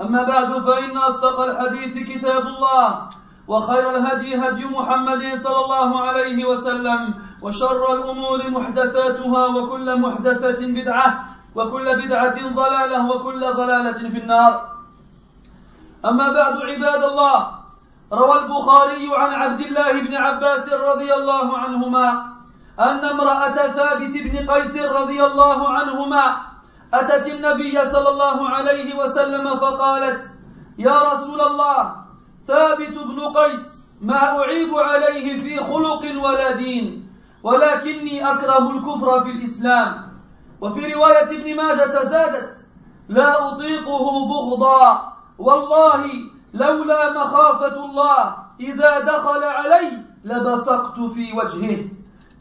أما بعد فإن أصدق الحديث كتاب الله وخير الهدي هدي محمد صلى الله عليه وسلم وشر الأمور محدثاتها وكل محدثة بدعة وكل بدعة ضلالة وكل ضلالة في النار. أما بعد عباد الله روى البخاري عن عبد الله بن عباس رضي الله عنهما أن امرأة ثابت بن قيس رضي الله عنهما أتت النبي صلى الله عليه وسلم فقالت يا رسول الله ثابت بن قيس ما أعيب عليه في خلق ولا دين ولكني أكره الكفر في الإسلام. وفي رواية ابن ماجة زادت لا أطيقه بغضا والله لولا مخافة الله إذا دخل علي لبصقت في وجهه.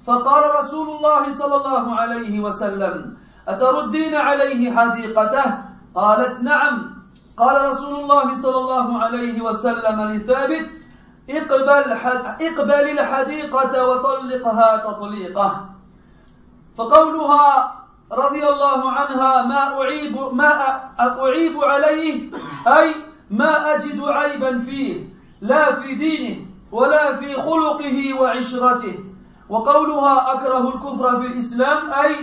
فقال رسول الله صلى الله عليه وسلم أتردين عليه حديقته؟ قالت نعم. قال رسول الله صلى الله عليه وسلم لثابت اقبل, اقبل الحديقة وطلقها تطليقه. فقولها رضي الله عنها ما أعيب, ما أعيب عليه؟ أي ما أجد عيبا فيه لا في دينه ولا في خلقه وعشرته. وقولها أكره الكفر في الإسلام أي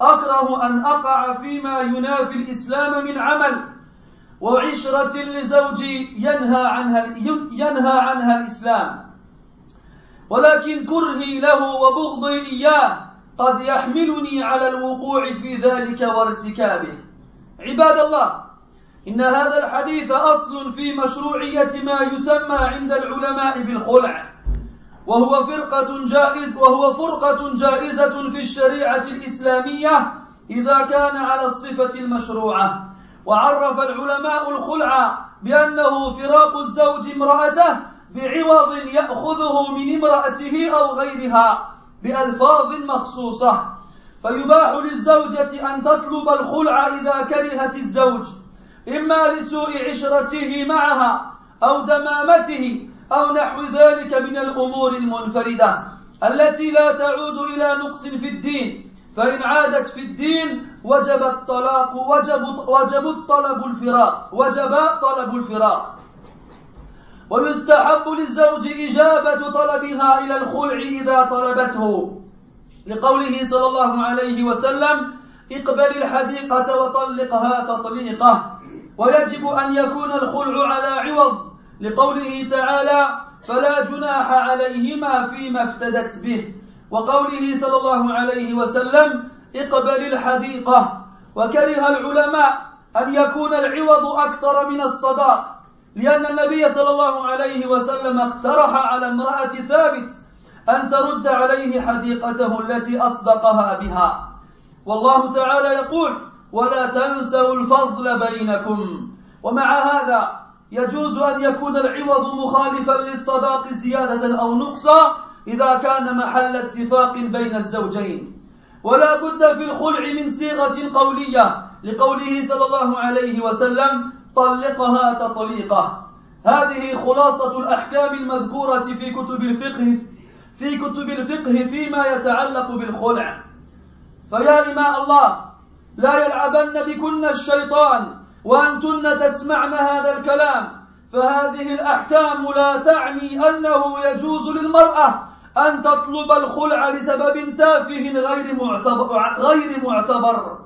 أكره أن أقع فيما ينافي الإسلام من عمل وعشرة لزوجي ينهى عنها ينهى عنها الإسلام. ولكن كرهي له وبغضي إياه قد يحملني على الوقوع في ذلك وارتكابه. عباد الله إن هذا الحديث أصل في مشروعية ما يسمى عند العلماء بالخلع. وهو فرقة جائز وهو فرقة جائزة في الشريعة الإسلامية إذا كان على الصفة المشروعة. وعرف العلماء الخلع بأنه فراق الزوج امرأته بعوض يأخذه من امرأته أو غيرها بألفاظ مخصوصة. فيباح للزوجة أن تطلب الخلع إذا كرهت الزوج إما لسوء عشرته معها أو دمامته أو نحو ذلك من الأمور المنفردة التي لا تعود إلى نقص في الدين. فإن عادت في الدين وجب الطلاق وجب وجب الطلب الفراق وجب طلب الفراق. ويستحب للزوج إجابة طلبها إلى الخلع إذا طلبته. لقوله صلى الله عليه وسلم اقبل الحديقة وطلقها تطليقه. ويجب أن يكون الخلع على عوض. لقوله تعالى فلا جناح عليهما فيما افتدت به. وقوله صلى الله عليه وسلم اقبل الحديقة. وكره العلماء أن يكون العوض أكثر من الصداق لأن النبي صلى الله عليه وسلم اقترح على امرأة ثابت أن ترد عليه حديقته التي أصدقها بها. والله تعالى يقول ولا تنسوا الفضل بينكم. ومع هذا يجوز أن يكون العوض مخالفا للصداق زيادة أو نقصا إذا كان محل اتفاق بين الزوجين. ولا بد في الخلع من صيغة قولية لقوله صلى الله عليه وسلم طلقها تطليقه. هذه خلاصة الأحكام المذكورة في كتب الفقه في كتب الفقه فيما يتعلق بالخلع. فيا إماء الله لا يلعبن بكن الشيطان وأنتن تسمعن هذا الكلام فهذه الأحكام لا تعني أنه يجوز للمرأة أن تطلب الخلع لسبب تافه غير معتبر, غير معتبر.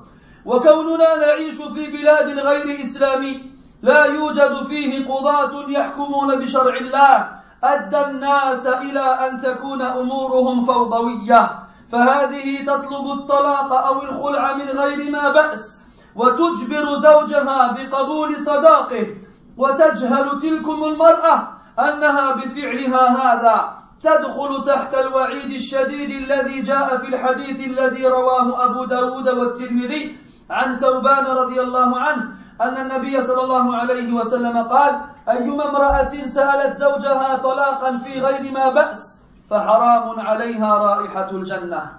وكوننا نعيش في بلاد غير إسلامي لا يوجد فيه قضاة يحكمون بشرع الله. أدى الناس إلى أن تكون أمورهم فوضوية فهذه تطلب الطلاق أو الخلع من غير ما بأس. وتجبر زوجها بقبول صداقه وتجهل تلكم المرأة أنها بفعلها هذا. تدخل تحت الوعيد الشديد الذي جاء في الحديث الذي رواه أبو داود والترمذي عن ثوبان رضي الله عنه أن النبي صلى الله عليه وسلم قال أيما امرأة سألت زوجها طلاقا في غير ما بأس فحرام عليها رائحة الجنة.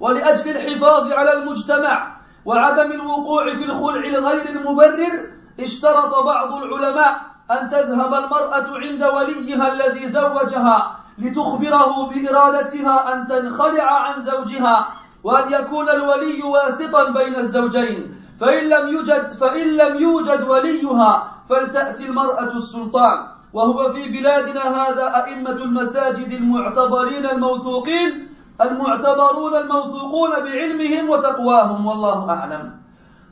ولأجل الحفاظ على المجتمع وعدم الوقوع في الخلع الغير المبرر اشترط بعض العلماء أن تذهب المرأة عند وليها الذي زوجها لتخبره بإرادتها أن تنخلع عن زوجها وأن يكون الولي واسطا بين الزوجين. فإن لم يوجد فإن لم يوجد وليها فلتأتي المرأة السلطان. وهو في بلادنا هذا أئمة المساجد المعتبرين الموثوقين المعتبرون الموثوقون بعلمهم وتقواهم والله أعلم.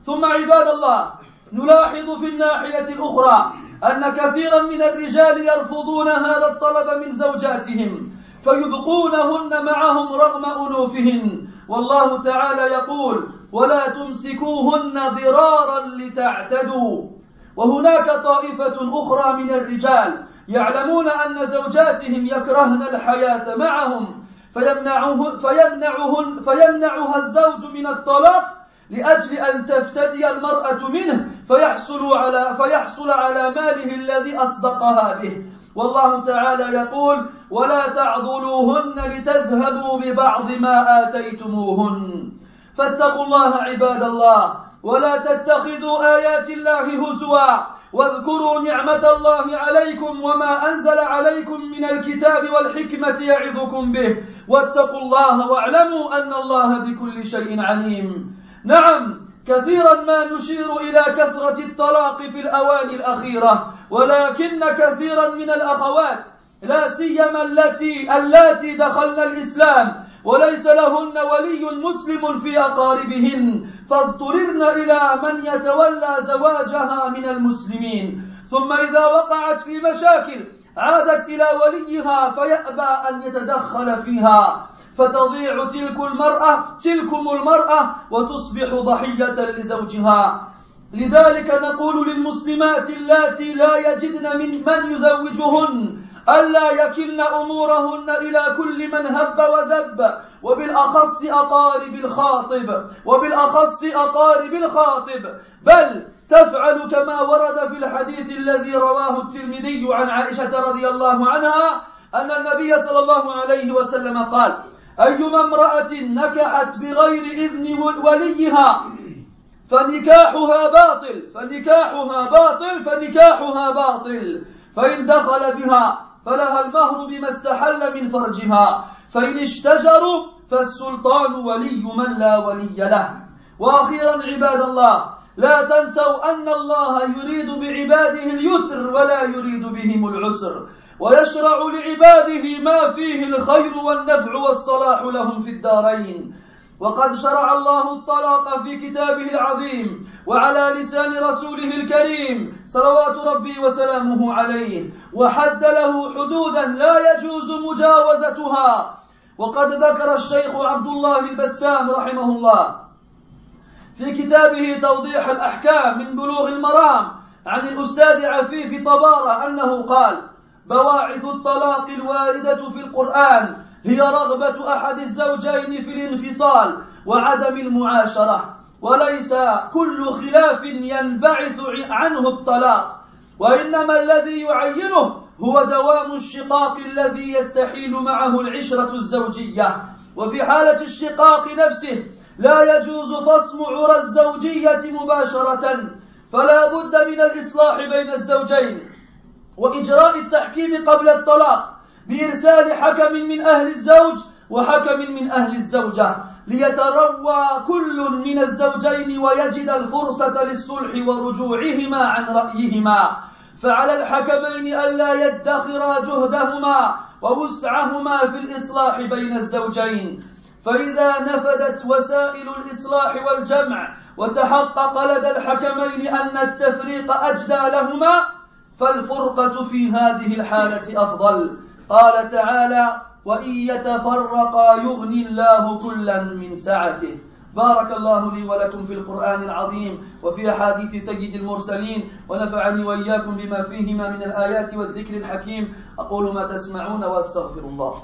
ثم عباد الله نلاحظ في الناحية الأخرى أن كثيرا من الرجال يرفضون هذا الطلب من زوجاتهم فيبقونهن معهم رغم أنوفهن. والله تعالى يقول ولا تمسكوهن ضرارا لتعتدوا. وهناك طائفة أخرى من الرجال يعلمون أن زوجاتهم يكرهن الحياة معهم فيمنعه فيمنعهن فيمنعها الزوج من الطلاق لأجل أن تفتدي المرأة منه فيحصل على فيحصل على ماله الذي أصدقها به. والله تعالى يقول ولا تعضلوهن لتذهبوا ببعض ما آتيتموهن فاتقوا الله عباد الله ولا تتخذوا آيات الله هزوا. واذكروا نعمة الله عليكم وما أنزل عليكم من الكتاب والحكمة يعظكم به. واتقوا الله واعلموا أن الله بكل شيء عليم. نعم كثيرا ما نشير إلى كثرة الطلاق في الأواني الأخيرة ولكن كثيرا من الأخوات لا سيما التي اللاتي دخلن الإسلام وليس لهن ولي مسلم في أقاربهن فاضطررن إلى من يتولى زواجها من المسلمين. ثم إذا وقعت في مشاكل عادت إلى وليها فيأبى أن يتدخل فيها. فتضيع تلك المرأة تلكم المرأة وتصبح ضحية لزوجها. لذلك نقول للمسلمات اللاتي لا يجدن من من يزوجهن ألا يكلن أمورهن إلى كل من هب وذب وبالأخص أقارب الخاطب وبالأخص أقارب الخاطب. بل تفعل كما ورد في الحديث الذي رواه الترمذي عن عائشة رضي الله عنها أن النبي صلى الله عليه وسلم قال أيما امرأة نكحت بغير إذن وليها فنكاحها باطل فنكاحها باطل فنكاحها باطل. فإن دخل بها فلها المهر بما استحل من فرجها. فإن اشتجروا فالسلطان ولي من لا ولي له. وأخيرا عباد الله لا تنسوا أن الله يريد بعباده اليسر ولا يريد بهم العسر. ويشرع لعباده ما فيه الخير والنفع والصلاح لهم في الدارين. وقد شرع الله الطلاق في كتابه العظيم وعلى لسان رسوله الكريم صلوات ربي وسلامه عليه وحد له حدودا لا يجوز مجاوزتها. وقد ذكر الشيخ عبد الله البسام رحمه الله في كتابه توضيح الأحكام من بلوغ المرام عن الأستاذ عفيف طبارة أنه قال بواعث الطلاق الواردة في القرآن هي رغبة أحد الزوجين في الانفصال وعدم المعاشرة وليس كل خلاف ينبعث عنه الطلاق وإنما الذي يعينه هو دوام الشقاق الذي يستحيل معه العشرة الزوجية. وفي حالة الشقاق نفسه لا يجوز فصم عرى الزوجية مباشرة فلا بد من الإصلاح بين الزوجين وإجراء التحكيم قبل الطلاق. بإرسال حكم من أهل الزوج وحكم من أهل الزوجة ليتروى كل من الزوجين ويجد الفرصة للصلح ورجوعهما عن رأيهما. فعلى الحكمين ألا يدخرا جهدهما ووسعهما في الإصلاح بين الزوجين. فإذا نفدت وسائل الإصلاح والجمع وتحقق لدى الحكمين أن التفريق أجدى لهما فالفرقة في هذه الحالة أفضل. قال تعالى وإن يتفرقا يغني الله كلا من سعته. بارك الله لي ولكم في القرآن العظيم وفي أحاديث سيد المرسلين ونفعني وإياكم بما فيهما من الآيات والذكر الحكيم. أقول ما تسمعون وأستغفر الله.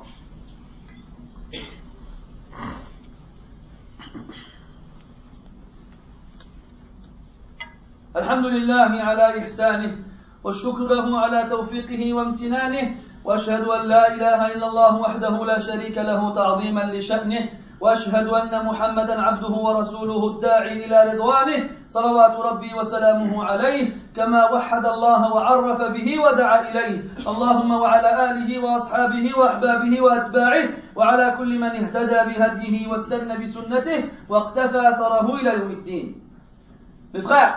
الحمد لله على إحسانه والشكر له على توفيقه وامتنانه وأشهد أن لا إله إلا الله وحده لا شريك له تعظيما لشأنه وأشهد أن محمدا عبده ورسوله الداعي إلى رضوانه صلوات ربي وسلامه عليه كما وحد الله وعرف به ودعا إليه. اللهم وعلى آله وأصحابه وأحبابه وأتباعه وعلى كل من اهتدى بهديه واستنى بسنته واقتفى أثره إلى يوم الدين. Frères,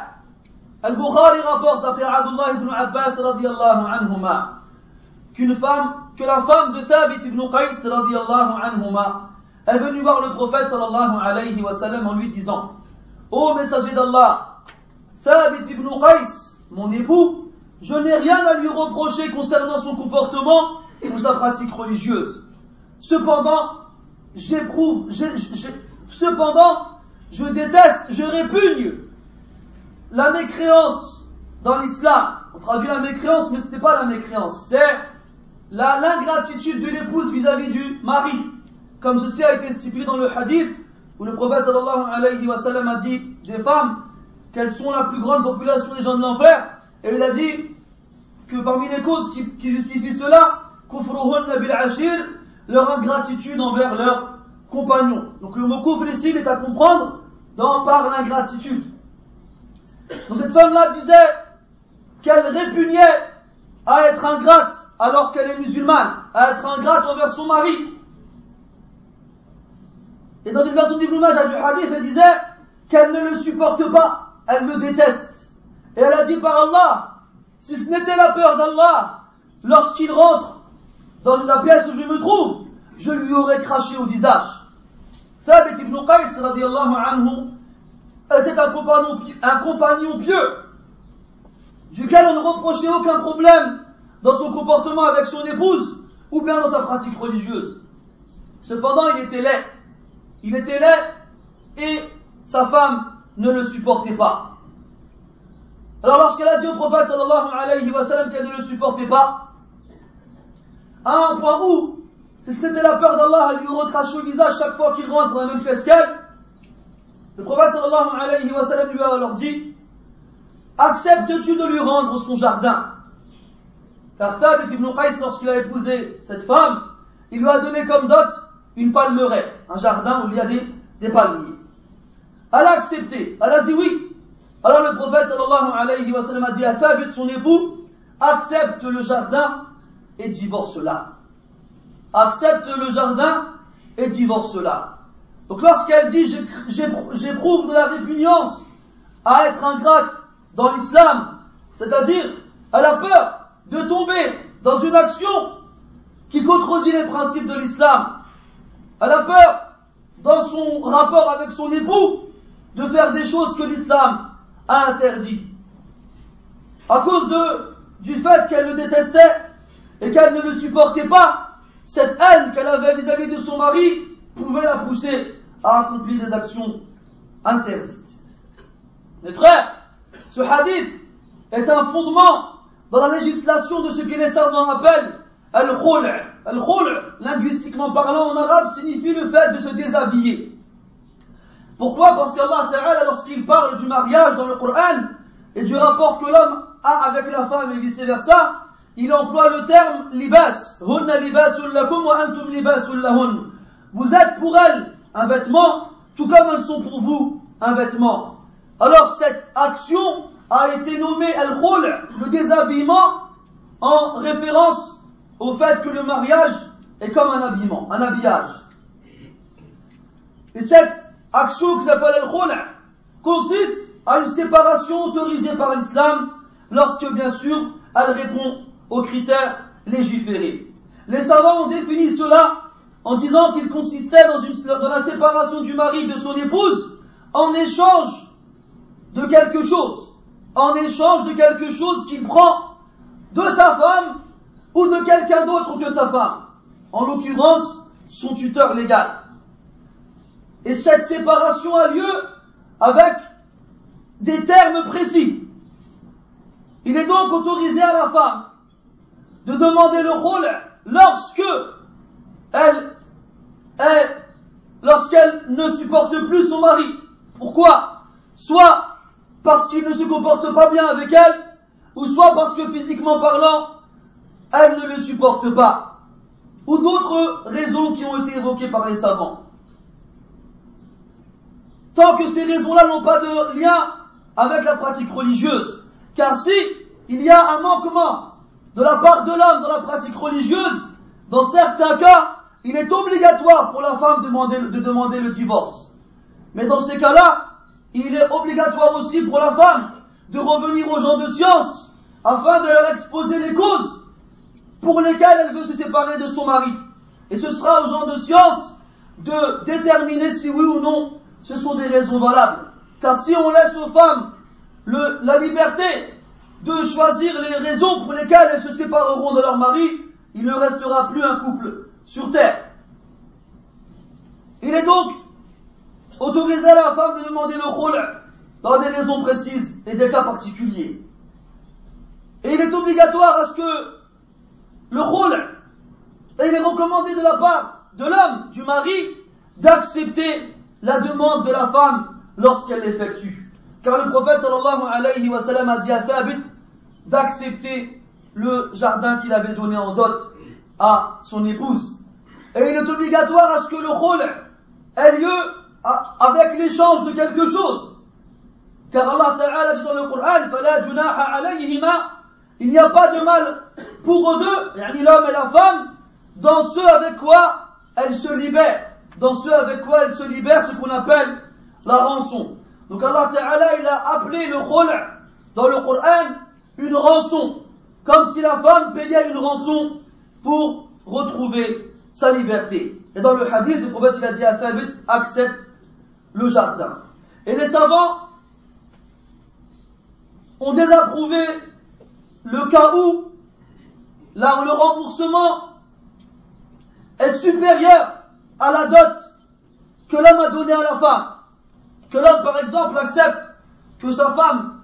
Al-Bukhari rapporte d'après Abdullah ibn Abbas radiallahu anhuma qu'une femme, que la femme de Thabit ibn Qais radiallahu anhuma est venu voir le prophète sallallahu alayhi wa sallam en lui disant Ô messager d'Allah, Thabit ibn Qais, mon époux, je n'ai rien à lui reprocher concernant son comportement ou sa pratique religieuse. Cependant, j'éprouve, cependant, je déteste, je répugne la mécréance dans l'islam. On traduit la mécréance, mais ce n'est pas la mécréance, c'est l'ingratitude de l'épouse vis-à-vis du mari. Comme ceci a été stipulé dans le hadith où le prophète sallallahu alayhi wa sallam a dit des femmes qu'elles sont la plus grande population des gens de l'enfer et il a dit que parmi les causes qui, justifient cela leur ingratitude envers leurs compagnons. Donc le mot kufr est à comprendre dans, par l'ingratitude. Donc cette femme là disait qu'elle répugnait à être ingrate alors qu'elle est musulmane à être ingrate envers son mari et dans une version d'Ibn du hadith, elle disait qu'elle ne le supporte pas, elle le déteste. Et elle a dit par Allah, si ce n'était la peur d'Allah, lorsqu'il rentre dans la pièce où je me trouve, je lui aurais craché au visage. Thabit ibn Qais radiallahu anhu était un un compagnon pieux, duquel on ne reprochait aucun problème dans son comportement avec son épouse ou bien dans sa pratique religieuse. Cependant, il était laid. Il était laid et sa femme ne le supportait pas. Alors lorsqu'elle a dit au prophète sallallahu alayhi wa sallam qu'elle ne le supportait pas, à un point où, si c'était la peur d'Allah, elle lui recrache au visage chaque fois qu'il rentre dans la même pièce qu'elle, le prophète sallallahu alayhi wa sallam lui a alors dit, acceptes-tu de lui rendre son jardin? Car Thabit ibn Qais, lorsqu'il a épousé cette femme, il lui a donné comme dot une palmeraie, un jardin où il y a des, palmiers. Elle a accepté, elle a dit oui. Alors le prophète sallallahu alayhi wa sallam a dit à Thabit, son époux, accepte le jardin et divorce-la. Accepte le jardin et divorce-la. Donc lorsqu'elle dit j'éprouve de la répugnance à être ingrate dans l'islam, c'est-à-dire elle a peur de tomber dans une action qui contredit les principes de l'islam, elle a peur, dans son rapport avec son époux, de faire des choses que l'islam a interdites. À cause du fait qu'elle le détestait et qu'elle ne le supportait pas, cette haine qu'elle avait vis-à-vis de son mari pouvait la pousser à accomplir des actions interdites. Mes frères, ce hadith est un fondement dans la législation de ce que les savants appellent al-khul', Al-khul', linguistiquement parlant en arabe, signifie le fait de se déshabiller. Pourquoi? Parce qu'Allah Ta'ala, lorsqu'il parle du mariage dans le Coran et du rapport que l'homme a avec la femme et vice versa, il emploie le terme libas. Hunna libasul lakum wa antum libasul lahun. Vous êtes pour elles un vêtement, tout comme elles sont pour vous un vêtement. Alors cette action a été nommée al-khul', le déshabillement, en référence au fait que le mariage est comme un habillement, un habillage. Et cette action qui s'appelle al consiste à une séparation autorisée par l'islam lorsque, bien sûr, elle répond aux critères légiférés. Les savants ont défini cela en disant qu'il consistait dans la séparation du mari de son épouse en échange de quelque chose, en échange de quelque chose qu'il prend de sa femme ou de quelqu'un d'autre que sa femme, en l'occurrence son tuteur légal. Et cette séparation a lieu avec des termes précis. Il est donc autorisé à la femme de demander le rôle lorsque elle est, lorsqu'elle ne supporte plus son mari. Pourquoi? Soit parce qu'il ne se comporte pas bien avec elle, ou soit parce que physiquement parlant, elle ne le supporte pas, ou d'autres raisons qui ont été évoquées par les savants. Tant que ces raisons-là n'ont pas de lien avec la pratique religieuse, car si il y a un manquement de la part de l'homme dans la pratique religieuse, dans certains cas, il est obligatoire pour la femme de demander le divorce. Mais dans ces cas-là, il est obligatoire aussi pour la femme de revenir aux gens de science afin de leur exposer les causes pour lesquelles elle veut se séparer de son mari. Et ce sera aux gens de science de déterminer si oui ou non ce sont des raisons valables. Car si on laisse aux femmes la liberté de choisir les raisons pour lesquelles elles se sépareront de leur mari, il ne restera plus un couple sur terre. Il est donc autorisé à la femme de demander le rôle dans des raisons précises et des cas particuliers. Et il est obligatoire à ce que le rôle, et il est recommandé de la part de l'homme, du mari, d'accepter la demande de la femme lorsqu'elle l'effectue. Car le prophète sallallahu alayhi wa sallam a dit à Thabit d'accepter le jardin qu'il avait donné en dot à son épouse. Et il est obligatoire à ce que le rôle ait lieu avec l'échange de quelque chose. Car Allah Ta'ala dit dans le Coran, il n'y a pas de mal pour eux deux, l'homme et la femme, dans ce avec quoi elles se libèrent. Dans ce avec quoi elles se libèrent, ce qu'on appelle la rançon. Donc Allah Ta'ala, il a appelé le rôle dans le Coran une rançon. Comme si la femme payait une rançon pour retrouver sa liberté. Et dans le hadith, le prophète il a dit à accepte le jardin. Et les savants ont désapprouvé le cas où le remboursement est supérieur à la dot que l'homme a donnée à la femme. Que l'homme, par exemple, accepte que sa femme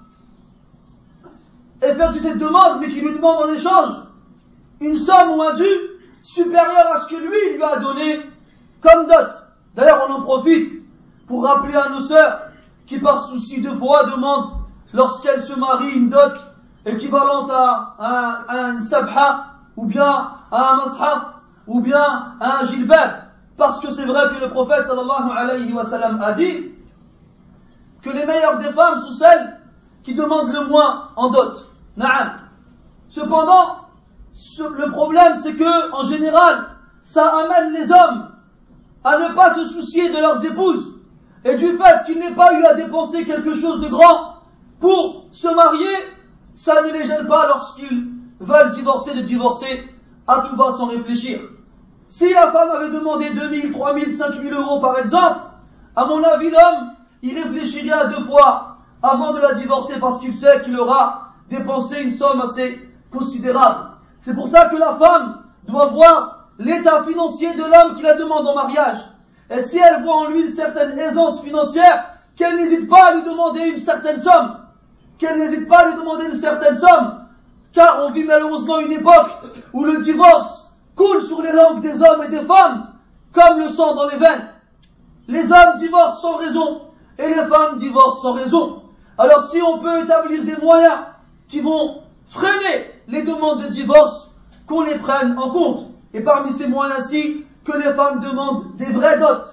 effectue cette demande, mais qu'il lui demande en échange une somme ou un dû supérieur à ce que lui lui a donné comme dot. D'ailleurs, on en profite pour rappeler à nos sœurs qui par souci de foi demandent lorsqu'elles se marient une dot équivalente à, un, sabha ou bien à un mashaf ou bien à un gilbab parce que c'est vrai que le prophète sallallahu alayhi wa sallam a dit que les meilleures des femmes sont celles qui demandent le moins en dot. Na'am. Cependant, le problème c'est que, en général, ça amène les hommes à ne pas se soucier de leurs épouses et du fait qu'ils n'aient pas eu à dépenser quelque chose de grand pour se marier, ça ne les gêne pas lorsqu'ils veulent divorcer de divorcer à tout va sans réfléchir. Si la femme avait demandé 2000, 3000, 5000 euros par exemple, à mon avis l'homme, il réfléchirait à deux fois avant de la divorcer parce qu'il sait qu'il aura dépensé une somme assez considérable. C'est pour ça que la femme doit voir l'état financier de l'homme qui la demande en mariage. Et si elle voit en lui une certaine aisance financière, qu'elle n'hésite pas à lui demander une certaine somme. Qu'elle n'hésite pas à lui demander une certaine somme. Car on vit malheureusement une époque où le divorce coule sur les langues des hommes et des femmes comme le sang dans les veines. Les hommes divorcent sans raison et les femmes divorcent sans raison. Alors si on peut établir des moyens qui vont freiner les demandes de divorce, qu'on les prenne en compte. Et parmi ces moyens-ci, que les femmes demandent des vrais dots.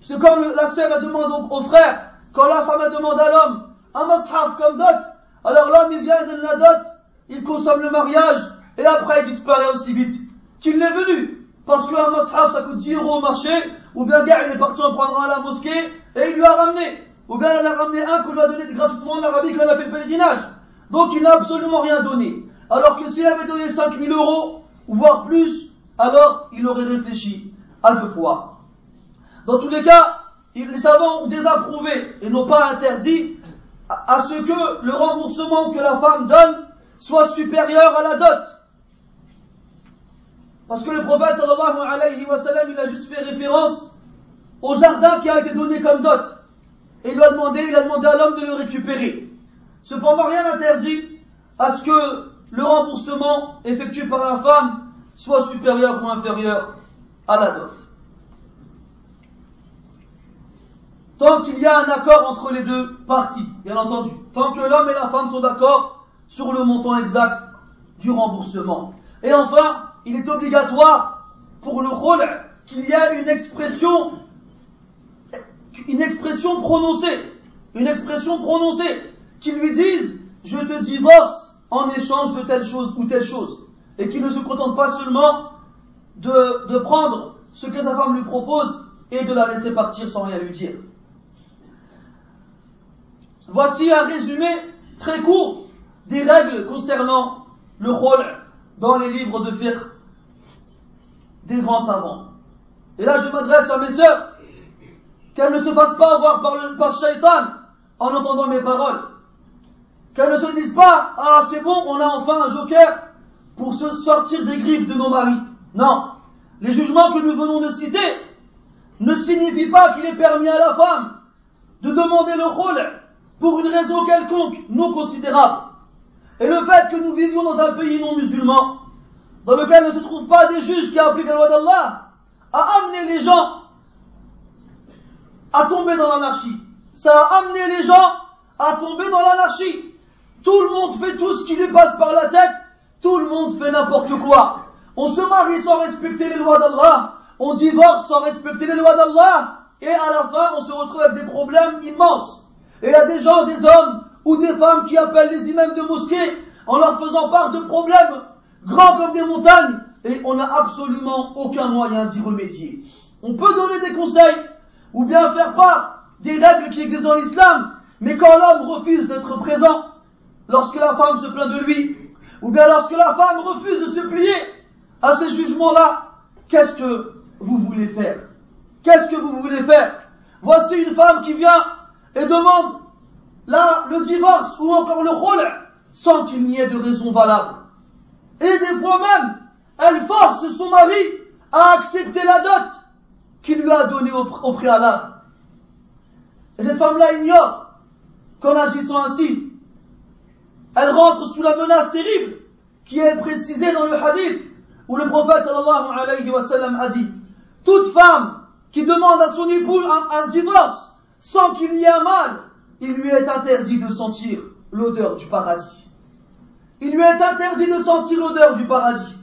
C'est comme la sœur demande au frère, quand la femme demande à l'homme un mashaf comme dot, alors l'homme il vient donne la dot, il consomme le mariage, et après il disparaît aussi vite qu'il n'est venu. Parce qu'un mashaf ça coûte 10 euros au marché, ou bien gars il est parti en prendre à la mosquée, et il lui a ramené. Ou bien elle a ramené un qu'on lui a donné gratuitement en Arabie quand elle a fait le pèlerinage. Donc il n'a absolument rien donné. Alors que s'il avait donné 5000 euros, voire plus, alors il aurait réfléchi à deux fois. Dans tous les cas, les savants ont désapprouvé et n'ont pas interdit à ce que le remboursement que la femme donne soit supérieur à la dot. Parce que le prophète sallallahu alayhi wa sallam, il a juste fait référence au jardin qui a été donné comme dot. Et il demandé, il a demandé à l'homme de le récupérer. Cependant, rien n'interdit à ce que le remboursement effectué par la femme soit supérieur ou inférieur à. Tant qu'il y a un accord entre les deux parties, bien entendu. Tant que l'homme et la femme sont d'accord sur le montant exact du remboursement. Et enfin, il est obligatoire pour le rôle qu'il y ait une expression, une expression prononcée, une expression prononcée, qui lui dise je te divorce en échange de telle chose ou telle chose, et qu'il ne se contente pas seulement de, prendre ce que sa femme lui propose et de la laisser partir sans rien lui dire. Voici un résumé très court des règles concernant le rôle dans les livres de fiqh des grands savants. Et là, je m'adresse à mes sœurs, qu'elles ne se fassent pas avoir par, le, par shaitan en entendant mes paroles. Qu'elles ne se disent pas, ah c'est bon, on a enfin un joker pour se sortir des griffes de nos maris. Non. Les jugements que nous venons de citer ne signifient pas qu'il est permis à la femme de demander le rôle pour une raison quelconque non considérable. Et le fait que nous vivions dans un pays non musulman, dans lequel ne se trouvent pas des juges qui appliquent la loi d'Allah, a amené les gens à tomber dans l'anarchie. Ça a amené les gens à tomber dans l'anarchie. Tout le monde fait tout ce qui lui passe par la tête, tout le monde fait n'importe quoi. On se marie sans respecter les lois d'Allah, on divorce sans respecter les lois d'Allah, et à la fin on se retrouve avec des problèmes immenses. Et il y a des gens, des hommes ou des femmes qui appellent les imams de mosquée en leur faisant part de problèmes grands comme des montagnes et on n'a absolument aucun moyen d'y remédier. On peut donner des conseils ou bien faire part des règles qui existent dans l'islam, mais quand l'homme refuse d'être présent, lorsque la femme se plaint de lui, ou bien lorsque la femme refuse de se plier à ces jugements-là, qu'est-ce que vous voulez faire? Qu'est-ce que vous voulez faire? Voici une femme qui vient et demande là le divorce ou encore le rôle sans qu'il n'y ait de raison valable. Et des fois même, elle force son mari à accepter la dot qu'il lui a donnée au, préalable. Et cette femme-là ignore qu'en agissant ainsi, elle rentre sous la menace terrible qui est précisée dans le hadith où le prophète sallallahu alayhi wa sallam a dit toute femme qui demande à son époux un divorce sans qu'il y ait un mal, il lui est interdit de sentir l'odeur du paradis. Il lui est interdit de sentir l'odeur du paradis.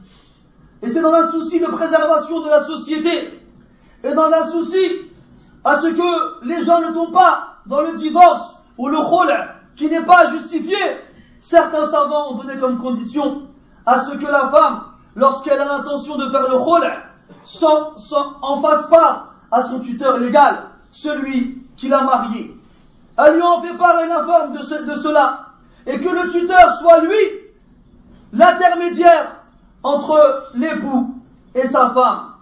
Et c'est dans un souci de préservation de la société et dans un souci à ce que les gens ne tombent pas dans le divorce ou le rôle qui n'est pas justifié. Certains savants ont donné comme condition à ce que la femme, lorsqu'elle a l'intention de faire le rôle, en fasse part à son tuteur légal, celui qui l'a marié. Elle lui en fait part et l'informe de, de cela. Et que le tuteur soit lui l'intermédiaire entre l'époux et sa femme.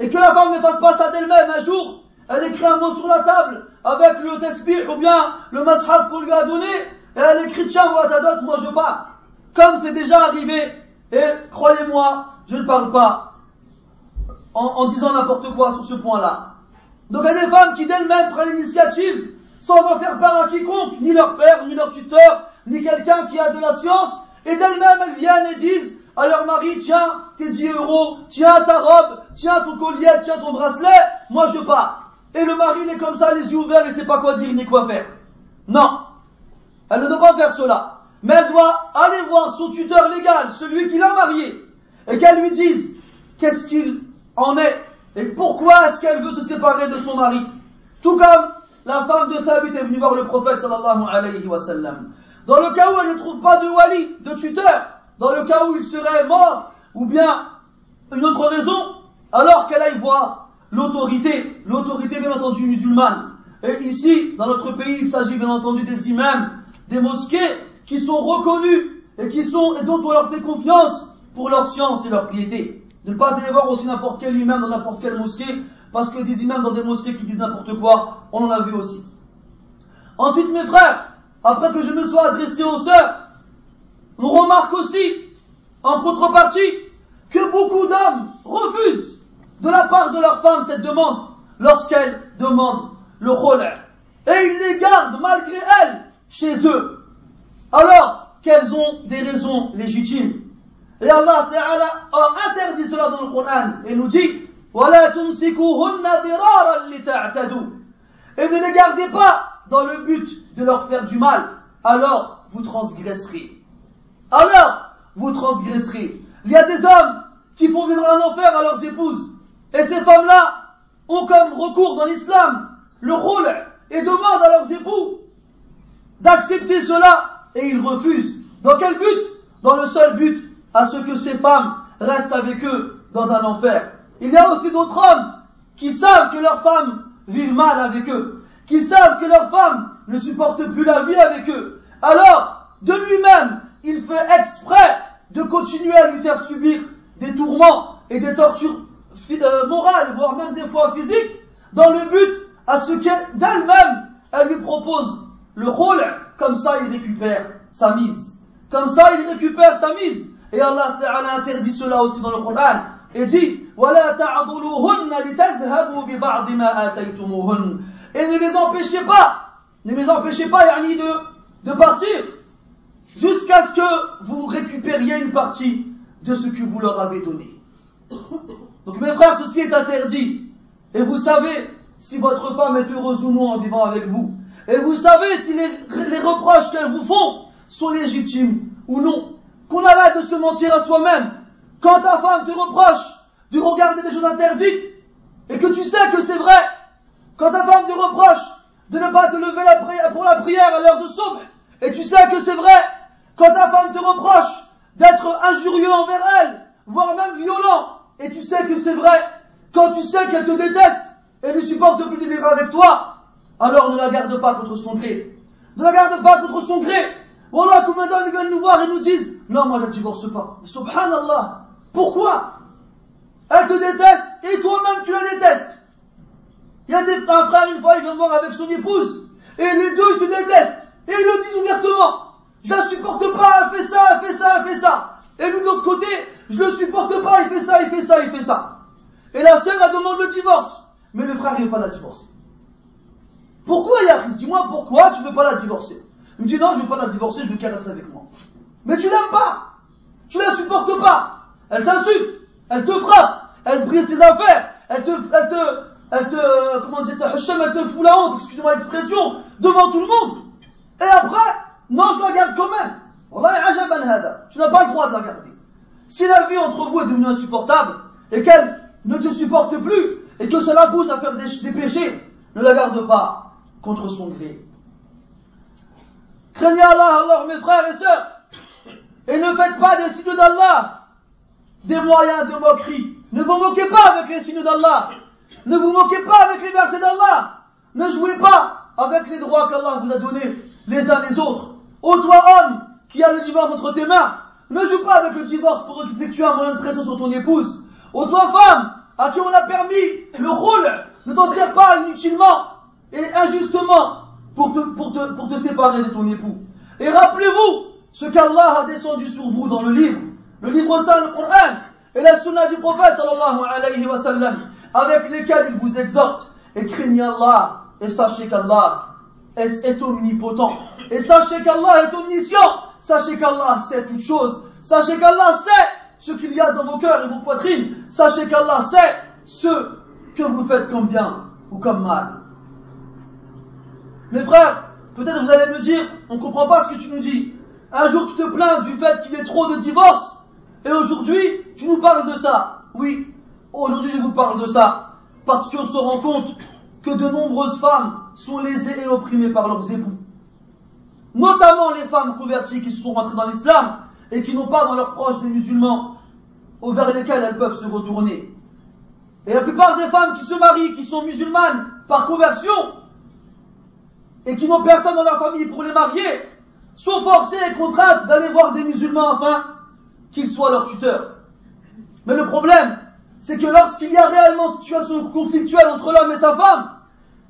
Et que la femme ne fasse pas ça d'elle-même. Un jour, elle écrit un mot sur la table avec le tesbih ou bien le mashaf qu'on lui a donné et elle écrit tiens moi moi je pars. Comme c'est déjà arrivé. Et croyez-moi, je ne parle pas en disant n'importe quoi sur ce point-là. Donc il y a des femmes qui d'elles-mêmes prennent l'initiative sans en faire part à quiconque, ni leur père, ni leur tuteur, ni quelqu'un qui a de la science, et d'elles-mêmes elles viennent et disent à leur mari, tiens tes 10 euros, tiens ta robe, tiens ton collier, tiens ton bracelet, moi je pars. Et le mari il est comme ça, les yeux ouverts, il sait pas quoi dire ni quoi faire. Non, elle ne doit pas faire cela. Mais elle doit aller voir son tuteur légal, celui qui l'a marié, et qu'elle lui dise qu'est-ce qu'il en est et pourquoi est-ce qu'elle veut se séparer de son mari Tout comme la femme de Thabit est venue voir le prophète sallallahu alayhi wa sallam. Dans le cas où elle ne trouve pas de wali, de tuteur, dans le cas où il serait mort, ou bien une autre raison, alors qu'elle aille voir l'autorité, l'autorité bien entendu musulmane. Et ici, dans notre pays, il s'agit bien entendu des imams, des mosquées, qui sont reconnus et qui sont, et dont on leur fait confiance pour leur science et leur piété. Ne pas aller voir aussi n'importe quel imam dans n'importe quelle mosquée, parce que des imams dans des mosquées qui disent n'importe quoi, on en a vu aussi. Ensuite, mes frères, après que je me sois adressé aux sœurs, on remarque aussi, en contrepartie, que beaucoup d'hommes refusent de la part de leurs femmes cette demande lorsqu'elles demandent le rôle. Et ils les gardent malgré elles chez eux. Alors qu'elles ont des raisons légitimes? Et Allah Ta'ala a interdit cela dans le Coran et nous dit Et ne les gardez pas dans le but de leur faire du mal, alors vous transgresserez. alors vous transgresserez. Il y a des hommes qui font vivre un enfer à leurs épouses. Et ces femmes-là ont comme recours dans l'islam le rôle et demandent à leurs époux d'accepter cela et ils refusent. Dans quel but? Dans le seul but à ce que ces femmes restent avec eux dans un enfer. Il y a aussi d'autres hommes qui savent que leurs femmes vivent mal avec eux, qui savent que leurs femmes ne supportent plus la vie avec eux. Alors, de lui-même, il fait exprès de continuer à lui faire subir des tourments et des tortures euh, morales, voire même des fois physiques, dans le but à ce qu'elle-même, elle lui propose le rôle, comme ça il récupère sa mise. Comme ça il récupère sa mise. Et Allah Ta'ala interdit cela aussi dans le Coran. Et dit, Et ne les empêchez pas, ne les empêchez pas, Yani, de partir, jusqu'à ce que vous récupériez une partie de ce que vous leur avez donné. Donc mes frères, ceci est interdit. Et vous savez si votre femme est heureuse ou non en vivant avec vous. Et vous savez si les, reproches qu'elles vous font sont légitimes ou non. Qu'on arrête de se mentir à soi-même. Quand ta femme te reproche de regarder des choses interdites, et que tu sais que c'est vrai, quand ta femme te reproche de ne pas te lever pour la prière à l'heure de sombre, et tu sais que c'est vrai, quand ta femme te reproche d'être injurieux envers elle, voire même violent, et tu sais que c'est vrai, quand tu sais qu'elle te déteste et ne supporte plus de vivre avec toi, alors ne la garde pas contre son gré. Ne la garde pas contre son gré. Voilà combien d'hommes viennent nous voir et nous disent Non, moi je ne divorce pas. Subhanallah. Pourquoi? Elle te déteste et toi-même tu la détestes. Il y a un frère, une fois, il vient voir avec son épouse et les deux ils se détestent. Et ils le disent ouvertement. Je la supporte pas, elle fait ça, elle fait ça, elle fait ça. Et de l'autre côté, je le supporte pas, il fait ça, il fait ça, il fait ça. Et la sœur, elle demande le divorce. Mais le frère, il veut pas la divorcer. Pourquoi, Yahri Dis-moi pourquoi tu veux pas la divorcer. Il me dit non, je veux pas la divorcer, je veux qu'elle reste avec moi. Mais tu l'aimes pas. Tu la supportes pas. Elle t'insulte. Elle te frappe. Elle brise tes affaires. Elle te, elle te, elle te, comment dire, elle te fout la honte, excusez-moi l'expression, devant tout le monde. Et après, non, je la garde quand même. Tu n'as pas le droit de la garder. Si la vie entre vous est devenue insupportable et qu'elle ne te supporte plus et que cela pousse à faire des, péchés, ne la garde pas contre son gré. Craignez Allah, alors mes frères et sœurs, et ne faites pas des signes d'Allah des moyens de moquerie. Ne vous moquez pas avec les signes d'Allah. Ne vous moquez pas avec les versets d'Allah. Ne jouez pas avec les droits qu'Allah vous a donnés les uns les autres. Ô toi homme qui a le divorce entre tes mains, ne joue pas avec le divorce pour effectuer un moyen de pression sur ton épouse. Ô toi femme à qui on a permis le rôle, ne t'en sers pas inutilement et injustement pour te, pour, te, pour te séparer de ton époux. Et rappelez-vous ce qu'Allah a descendu sur vous dans le livre, le livre saint, le Coran, et la sunna du prophète sallallahu alayhi wa sallam, avec lesquels il vous exhorte. Et craignez Allah, et sachez qu'Allah est omnipotent. Et sachez qu'Allah est omniscient. Sachez qu'Allah sait toutes choses. Sachez qu'Allah sait ce qu'il y a dans vos cœurs et vos poitrines. Sachez qu'Allah sait ce que vous faites comme bien ou comme mal. Mes frères, peut-être vous allez me dire, on ne comprend pas ce que tu nous dis. Un jour tu te plains du fait qu'il y ait trop de divorces, et aujourd'hui tu nous parles de ça. Oui, aujourd'hui je vous parle de ça, parce qu'on se rend compte que de nombreuses femmes sont lésées et opprimées par leurs époux. Notamment les femmes converties qui se sont rentrées dans l'islam et qui n'ont pas dans leurs proches des musulmans vers lesquels elles peuvent se retourner. Et la plupart des femmes qui se marient, qui sont musulmanes par conversion, et qui n'ont personne dans leur famille pour les marier, sont forcées et contraintes d'aller voir des musulmans afin qu'ils soient leurs tuteurs. Mais le problème, c'est que lorsqu'il y a réellement une situation conflictuelle entre l'homme et sa femme,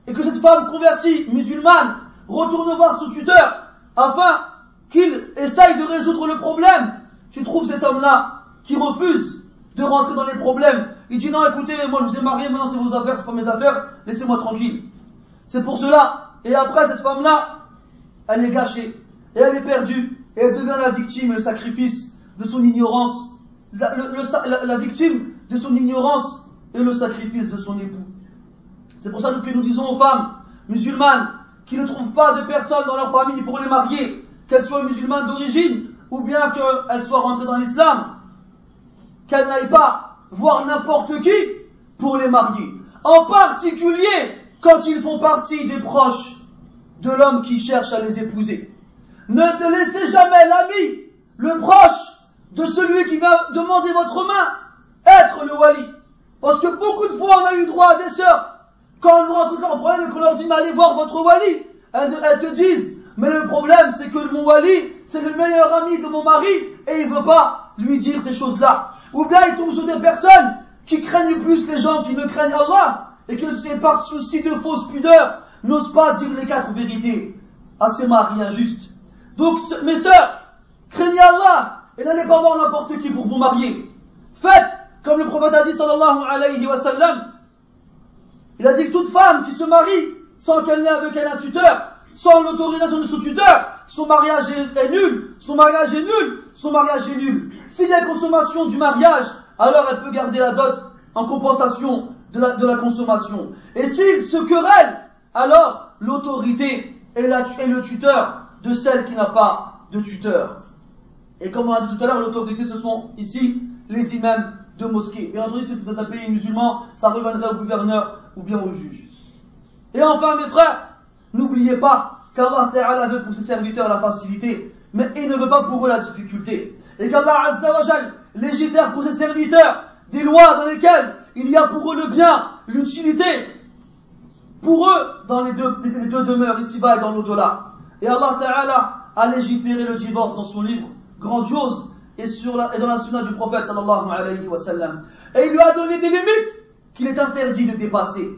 et que cette femme convertie, musulmane, retourne voir son tuteur afin qu'il essaye de résoudre le problème, tu trouves cet homme-là qui refuse de rentrer dans les problèmes. Il dit non, écoutez, moi je vous ai marié, maintenant c'est vos affaires, c'est pas mes affaires, laissez-moi tranquille. C'est pour cela. Et après, cette femme-là, elle est gâchée, et elle est perdue, et elle devient la victime le sacrifice de son ignorance, la victime de son ignorance et le sacrifice de son époux. C'est pour ça que nous disons aux femmes musulmanes qui ne trouvent pas de personnes dans leur famille pour les marier, qu'elles soient musulmanes d'origine ou bien qu'elle soit rentrée dans l'islam, qu'elle n'aille pas voir n'importe qui pour les marier. En particulier quand ils font partie des proches de l'homme qui cherche à les épouser. Ne te laissez jamais l'ami, le proche de celui qui va demander votre main, être le wali. Parce que beaucoup de fois on a eu droit à des sœurs, quand on nous un problème et qu'on leur dit mais allez voir votre wali, elles, te disent mais le problème c'est que mon wali c'est le meilleur ami de mon mari et il veut pas lui dire ces choses-là. Ou bien il tombe sur des personnes qui craignent plus les gens qui ne craignent Allah et que c'est par souci de fausse pudeur n'osent pas dire les quatre vérités à ces maris injustes. Donc mes sœurs, craignez Allah et n'allez pas voir n'importe qui pour vous marier. Faites comme le prophète a dit sallallahu alayhi wa sallam. Il a dit que toute femme qui se marie sans qu'elle n'ait avec elle un tuteur, sans l'autorisation de son tuteur, son mariage est, nul, son mariage est nul, son mariage est nul. S'il y a consommation du mariage, alors elle peut garder la dot en compensation de la, consommation. Et s'il se querelle, alors l'autorité est, le tuteur de celle qui n'a pas de tuteur. Et comme on a dit tout à l'heure, l'autorité, ce sont ici les imams de mosquée. Et entendu, c'est dans un pays musulman, ça reviendrait au gouverneur ou bien au juge. Et enfin, mes frères, n'oubliez pas qu'Allah Ta'ala veut pour ses serviteurs la facilité, mais il ne veut pas pour eux la difficulté. Et qu'Allah Azza wa légifère pour ses serviteurs des lois dans lesquelles il y a pour eux le bien, l'utilité, pour eux dans les deux, demeures ici-bas et dans l'au-delà. Et Allah Ta'ala a légiféré le divorce dans son livre, grandiose, et, et dans la sunna du prophète sallallahu alayhi wa. Et il lui a donné des limites qu'il est interdit de dépasser.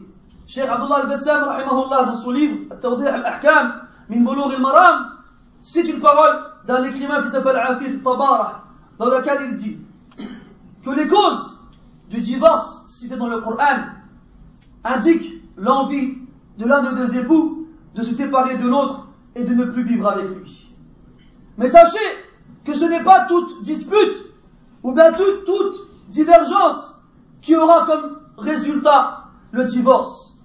Cheikh Abdullah al-Bassam, rahimahullah, dans son livre, At-Tawdih al-Ahkam, min Bulur al-Maram, cite une parole d'un écrivain qui s'appelle Afif Tabara, dans laquelle il dit que les causes du divorce citées dans le Coran indiquent l'envie de l'un de deux époux de se séparer de l'autre et de ne plus vivre avec lui. Mais sachez que ce n'est pas toute dispute ou bien toute, toute divergence qui aura comme résultat le divorce.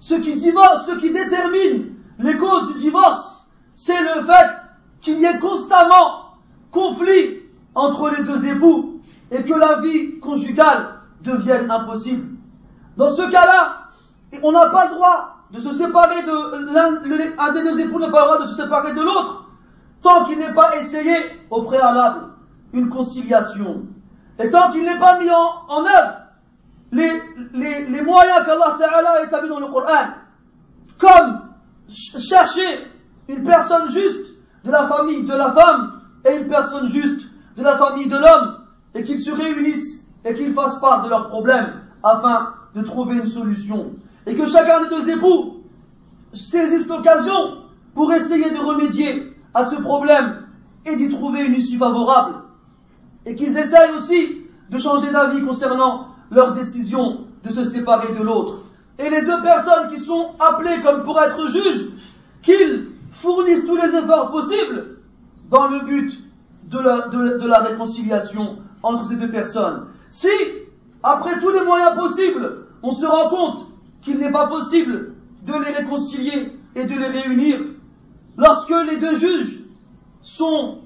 Ce qui divorce, ce qui détermine les causes du divorce, c'est le fait qu'il y ait constamment conflit entre les deux époux et que la vie conjugale devienne impossible. Dans ce cas-là, on n'a pas le droit de se séparer de l'un, un des deux époux n'a pas le de se séparer de l'autre tant qu'il n'est pas essayé au préalable une conciliation, et tant qu'il n'est pas mis en, œuvre les, les, les moyens qu'Allah Ta'ala a établis dans le Coran, comme chercher une personne juste de la famille de la femme et une personne juste de la famille de l'homme, et qu'ils se réunissent et qu'ils fassent part de leurs problèmes afin de trouver une solution. Et que chacun des deux époux saisisse l'occasion pour essayer de remédier à ce problème et d'y trouver une issue favorable. Et qu'ils essayent aussi de changer d'avis concernant leur décision de se séparer de l'autre. Et les deux personnes qui sont appelées comme pour être juges, qu'ils fournissent tous les efforts possibles dans le but de la, de la réconciliation entre ces deux personnes. Si, après tous les moyens possibles, on se rend compte qu'il n'est pas possible de les réconcilier et de les réunir, lorsque les deux juges sont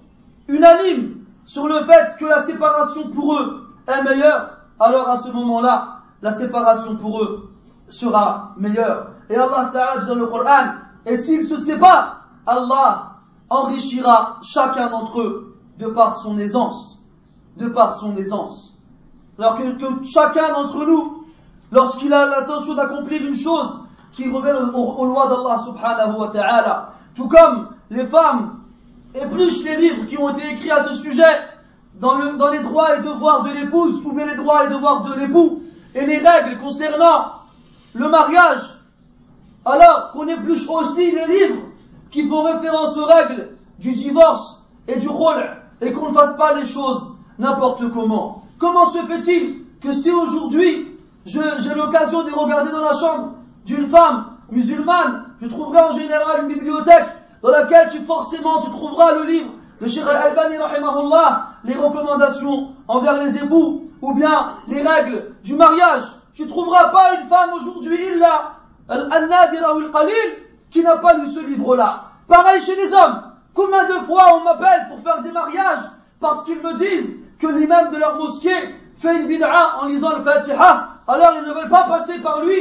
unanimes sur le fait que la séparation pour eux est meilleure, alors à ce moment-là, la séparation pour eux sera meilleure. Et Allah Ta'ala dans le Coran, et s'ils se séparent, Allah enrichira chacun d'entre eux de par son aisance, de par son aisance. Alors que, chacun d'entre nous, lorsqu'il a l'intention d'accomplir une chose qui revient aux, aux lois d'Allah subhanahu wa ta'ala, tout comme les femmes épluchent les livres qui ont été écrits à ce sujet dans, les droits et devoirs de l'épouse, ou bien les droits et devoirs de l'époux, et les règles concernant le mariage, alors qu'on épluche aussi les livres qui font référence aux règles du divorce et du rôle, et qu'on ne fasse pas les choses n'importe comment. Comment se fait-il que si aujourd'hui j'ai l'occasion de regarder dans la chambre d'une femme musulmane je trouverai en général une bibliothèque dans laquelle tu forcément tu trouveras le livre de Sheikh Al-Albani les recommandations envers les époux ou bien les règles du mariage. Tu trouveras pas une femme aujourd'hui illa al-nadira ou al-qalil qui n'a pas lu ce livre-là. Pareil chez les hommes. Combien de fois on m'appelle pour faire des mariages parce qu'ils me disent que l'imam de leur mosquée fait une bid'a en lisant le Fatiha, alors ils ne veulent pas passer par lui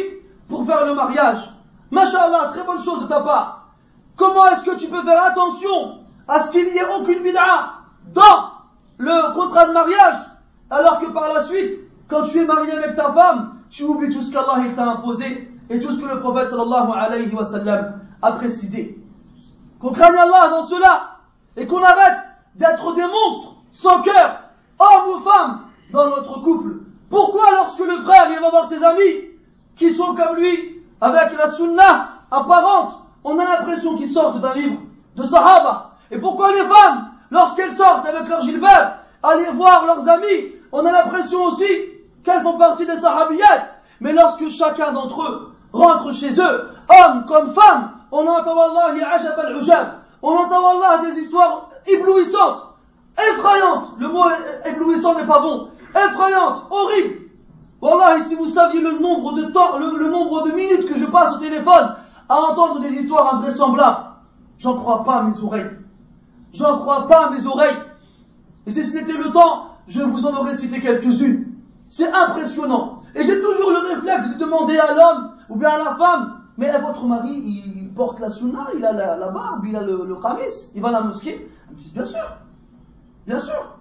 pour faire le mariage. Masha'Allah, très bonne chose de ta part. Comment est-ce que tu peux faire attention à ce qu'il n'y ait aucune bid'a dans le contrat de mariage, alors que par la suite, quand tu es marié avec ta femme, tu oublies tout ce qu'Allah t'a imposé et tout ce que le prophète sallallahu alayhi wa sallam a précisé. Qu'on craigne Allah dans cela et qu'on arrête d'être des monstres sans cœur, hommes ou femmes, dans notre couple. Pourquoi lorsque le frère vient voir ses amis qui sont comme lui, avec la sunnah apparente, on a l'impression qu'ils sortent d'un livre de Sahaba? Et pourquoi les femmes, lorsqu'elles sortent avec leur gilbert, aller voir leurs amis, on a l'impression aussi qu'elles font partie des sahabiyat. Mais lorsque chacun d'entre eux rentre chez eux, hommes comme femmes, on entend Allah on entend Allah des histoires éblouissantes, effrayantes. Le mot éblouissant n'est pas bon. Effrayantes, horribles. Wallah, si vous saviez le nombre de temps, le, nombre de minutes que je passe au téléphone à entendre des histoires invraisemblables, j'en crois pas à mes oreilles. J'en crois pas à mes oreilles. Et si ce n'était le temps, je vous en aurais cité quelques-unes. C'est impressionnant. Et j'ai toujours le réflexe de demander à l'homme ou bien à la femme, mais votre mari, il porte la sunna, il a la, barbe, il a le, le il va à la mosquée? Bien sûr. Bien sûr.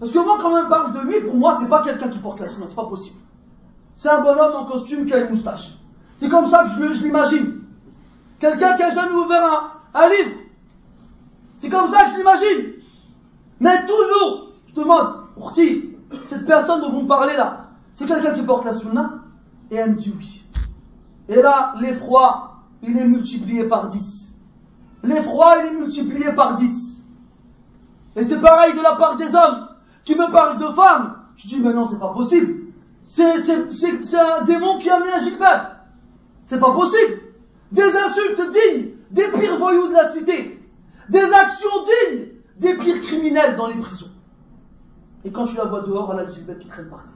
Parce que moi, quand on parle de lui, pour moi, c'est pas quelqu'un qui porte la sunna, c'est pas possible. C'est un bonhomme en costume qui a une moustache. C'est comme ça que je, l'imagine. Quelqu'un qui a jamais ouvert un, livre. C'est comme ça que je l'imagine. Mais toujours, je demande, Ourti, cette personne dont vous me parlez là, c'est quelqu'un qui porte la sunna Et elle me dit oui. Et là, l'effroi, il est multiplié par 10. L'effroi, il est multiplié par 10. Et c'est pareil de la part des hommes qui me parlent de femmes. Je dis, mais non, c'est pas possible. C'est, un démon qui a mis un gilbert. C'est pas possible. Des insultes dignes des pires voyous de la cité. Des actions dignes des pires criminels dans les prisons. Et quand tu la vois dehors, elle a le gilbert qui traîne par terre.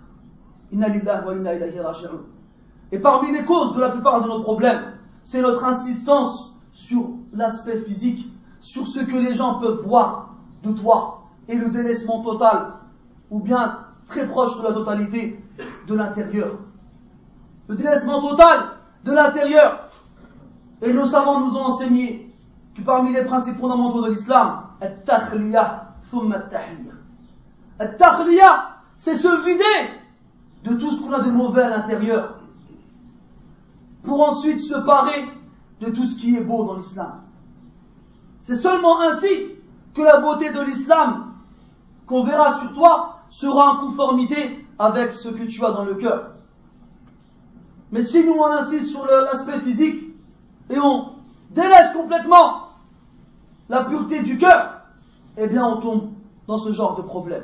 Et parmi les causes de la plupart de nos problèmes, c'est notre insistance sur l'aspect physique, sur ce que les gens peuvent voir de toi, et le délaissement total, ou bien très proche de la totalité, de l'intérieur. Le délaissement total de l'intérieur. Et nos savants nous ont enseigné que parmi les principes fondamentaux de l'islam, c'est se vider de tout ce qu'on a de mauvais à l'intérieur pour ensuite se parer de tout ce qui est beau dans l'islam. C'est seulement ainsi que la beauté de l'islam qu'on verra sur toi sera en conformité avec ce que tu as dans le cœur. Mais si nous on insiste sur l'aspect physique et on délaisse complètement la pureté du cœur, eh bien on tombe dans ce genre de problème.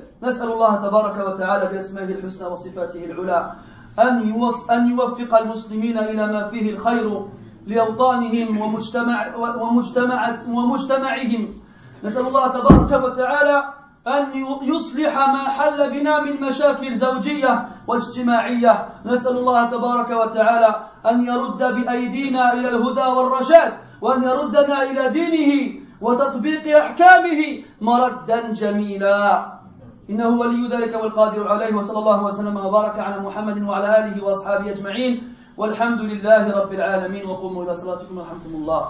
أن أن يوفق المسلمين إلى ما فيه الخير لأوطانهم ومجتمع ومجتمع ومجتمعهم نسأل الله تبارك وتعالى أن يصلح ما حل بنا من مشاكل زوجية واجتماعية. نسأل الله تبارك وتعالى أن يرد بأيدينا إلى الهدى والرشاد وأن يردنا إلى دينه وتطبيق أحكامه مردا جميلا. إنه ولي ذلك والقادر عليه وصلى الله وسلم وبارك على محمد وعلى آله وأصحابه أجمعين. والحمد لله رب العالمين وقوموا إلى صلاتكم ورحمكم الله